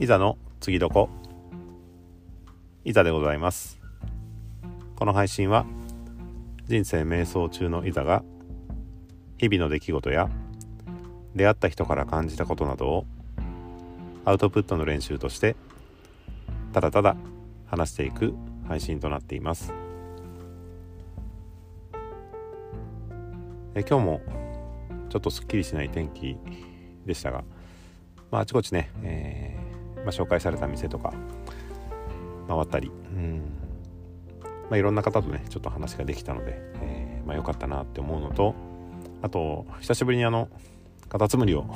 いざの次どこ？いざでございます。この配信は人生瞑想中のいざが日々の出来事や出会った人から感じたことなどをアウトプットの練習としてただただ話していく配信となっています。え今日もちょっとすっきりしない天気でしたが、まあ、あちこちね、えー、まあ、紹介された店とか回ったり、うん。まあ、いろんな方とねちょっと話ができたので、えー、まあ、よかったなって思うのとあと久しぶりにあのカタツムリを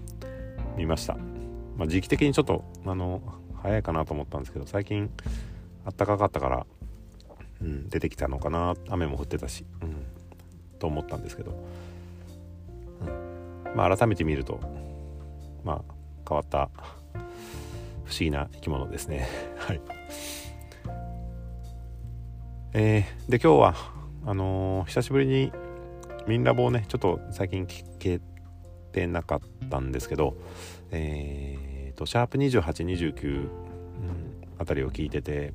見ました、まあ、時期的にちょっとあの早いかなと思ったんですけど最近あったかかったから、うん、出てきたのかな雨も降ってたし、うん、と思ったんですけど、うん、まあ改めて見るとまあ変わった不思議な生き物ですね。はい。えー、で今日はあのー、久しぶりにミンラボをねちょっと最近聞けてなかったんですけどえーと、シャープ2829、うん、あたりを聞いてて、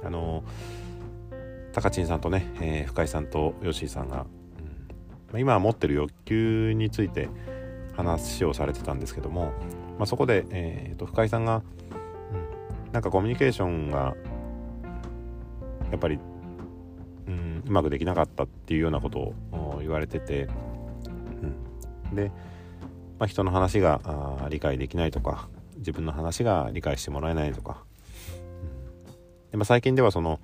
うん、あの高知さんとね、え、深井さんと吉井さんが、うん、今持ってる欲求について話をされてたんですけども、まあ、そこで、えーと、深井さんが、うん、なんかコミュニケーションがやっぱり、うん、うまくできなかったっていうようなことを言われてて、うん、で、まあ、人の話が理解できないとか自分の話が理解してもらえないとか、うん。でまあ、最近ではその、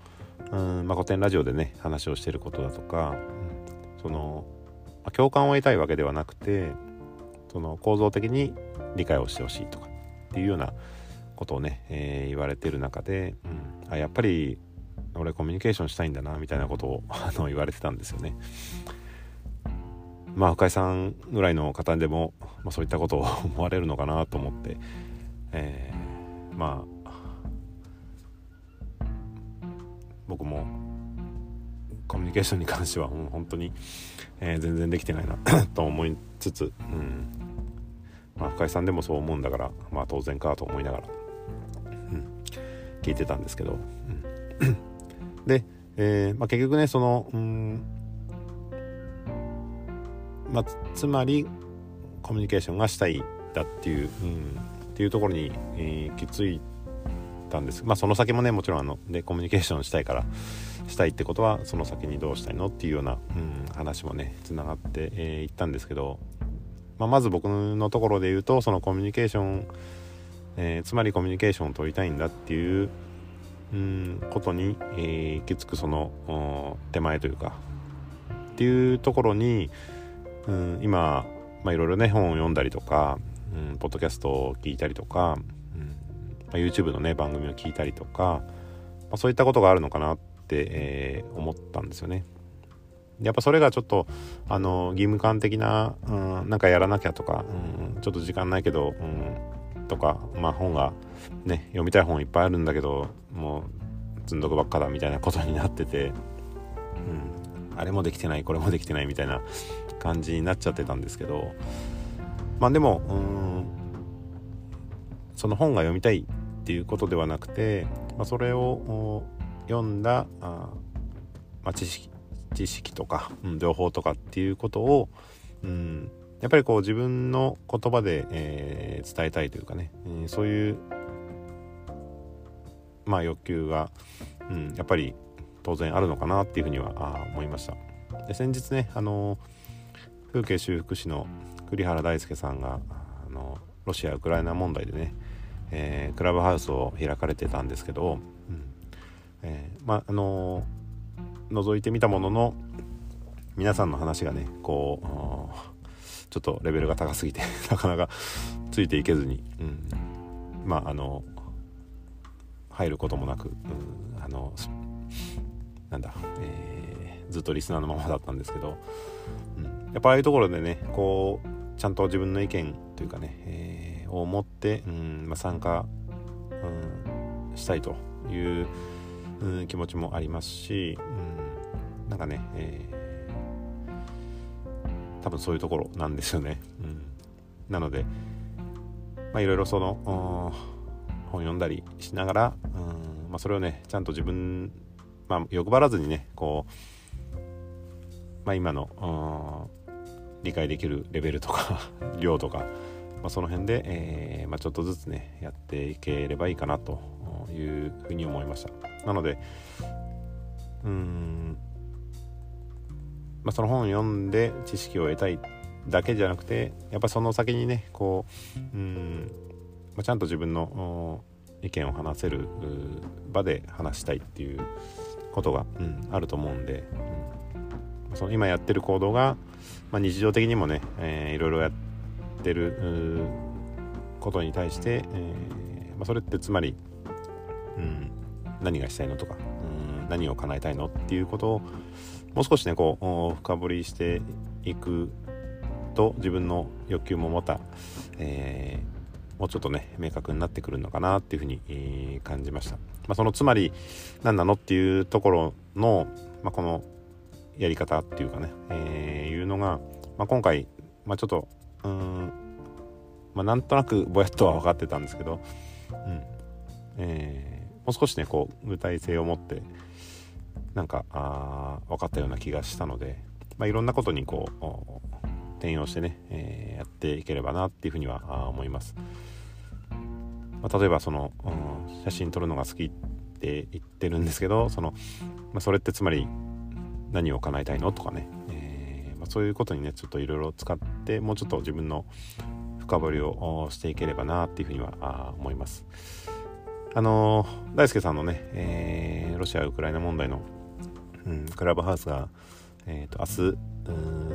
うんまあ、古典ラジオでね話をしてることだとか、うん、その、まあ、共感を得たいわけではなくてその構造的に理解をしてほしいとかっていうようなことをね、えー、言われてる中で、うん、あやっぱり俺コミュニケーションしたいんだなみたいなことを あの言われてたんですよね。まあ深井さんぐらいの方でも、まあ、そういったことを 思われるのかなと思って、えー、まあ僕もコミュニケーションに関してはもう本当に、えー、全然できてないな と思いつつ、うんまあ、深井さんでもそう思うんだから、まあ、当然かと思いながら、うん、聞いてたんですけど、うん、で、えーまあ、結局ねその、うんまあ、つまりコミュニケーションがしたいだっていう、うん、っていうところに、えー、気づいたんです。まあその先もねもちろんあのでコミュニケーションしたいからしたいってことはその先にどうしたいのっていうような、うん、話もねつながってい、えー、ったんですけど、まあ、まず僕のところで言うとそのコミュニケーション、えー、つまりコミュニケーションを取りたいんだっていう、うん、ことに、えー、行き着くその手前というかっていうところに、うん、今いろいろね本を読んだりとか、うん、ポッドキャストを聞いたりとか、うんまあ、YouTube のね番組を聞いたりとか、まあ、そういったことがあるのかなって、えー、思ったんですよね。やっぱそれがちょっとあの義務感的な、うん、なんかやらなきゃとか、うん、ちょっと時間ないけど、うん、とか、まあ、本がね読みたい本いっぱいあるんだけどもう積んどくばっかだみたいなことになってて、うん、あれもできてないこれもできてないみたいな感じになっちゃってたんですけどまあでもうんその本が読みたいっていうことではなくて、まあ、それを読んだあ、まあ、知識知識とか、うん、情報とかっていうことを、うん、やっぱりこう自分の言葉で、えー、伝えたいというかね、えー、そういうまあ欲求が、うん、やっぱり当然あるのかなっていうふうにはあ思いました。で先日ねあの風景修復師の栗原大輔さんがあのロシア・ウクライナ問題でね、えー、クラブハウスを開かれてたんですけど、うんえー、まああの、覗いてみたものの皆さんの話がねこうちょっとレベルが高すぎて なかなかついていけずに、うん、まああの入ることもなく、うん、あのなんだ、えー、ずっとリスナーのままだったんですけど、うん。やっぱああいうところでねこうちゃんと自分の意見というかね、えー、を持って、うんまあ、参加、うん、したいという、うん、気持ちもありますし、うん、なんかね、えー、多分そういうところなんですよね。うん、なので、まあ、いろいろその本読んだりしながらうん、まあ、それをねちゃんと自分、まあ、欲張らずにねこう、まあ、今の理解できるレベルとか 量とか、まあ、その辺で、えー、まあ、ちょっとずつねやっていければいいかなというふうに思いましたなのでうんまあ、その本を読んで知識を得たいだけじゃなくてやっぱその先にねこううん、まあ、ちゃんと自分の意見を話せる場で話したいっていうことが、うん、あると思うんで、うん、その今やってる行動が、まあ、日常的にもね、えー、いろいろやってることに対して、えーまあ、それってつまり、うん、何がしたいのとか、うん、何を叶えたいのっていうことをもう少しねこう深掘りしていくと自分の欲求もまた、えー、もうちょっとね明確になってくるのかなっていうふうに、えー、感じました、まあ、そのつまり何なのっていうところの、まあ、このやり方っていうかね、えー、いうのが、まあ、今回、まあ、ちょっとうん、まあ、なんとなくぼやっとは分かってたんですけど、うんえー、もう少しねこう具体性を持ってなんかあ分かったような気がしたので、まあ、いろんなことにこう転用してね、えー、やっていければなっていうふうには思います、まあ、例えばその、うん、写真撮るのが好きって言ってるんですけどその、まあ、それってつまり何を叶えたいのとかね、えー、まあ、そういうことにねちょっといろいろ使ってもうちょっと自分の深掘りをしていければなっていうふうには思います。あの、大輔さんのね、えー、ロシア・ウクライナ問題のうん、クラブハウスが、えーと、明日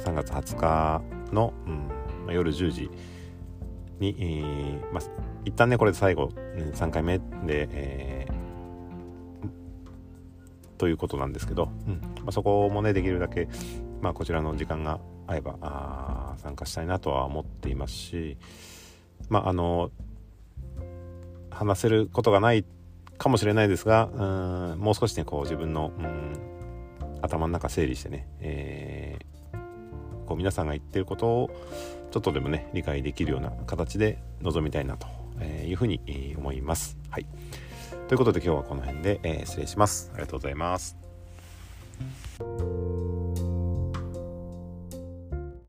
3月20日の、うん、夜10時に、えーまあ、一旦ねこれで最後、3回目で、えー、ということなんですけど、うんまあ、そこもねできるだけ、まあ、こちらの時間が合えばあ参加したいなとは思っていますしまああの話せることがないかもしれないですがうんもう少しねこう自分の、うん頭の中整理してね、えー、こう皆さんが言ってることをちょっとでもね理解できるような形で臨みたいなというふうに思います。はい、ということで今日はこの辺で、えー、失礼します。ありがとうございます。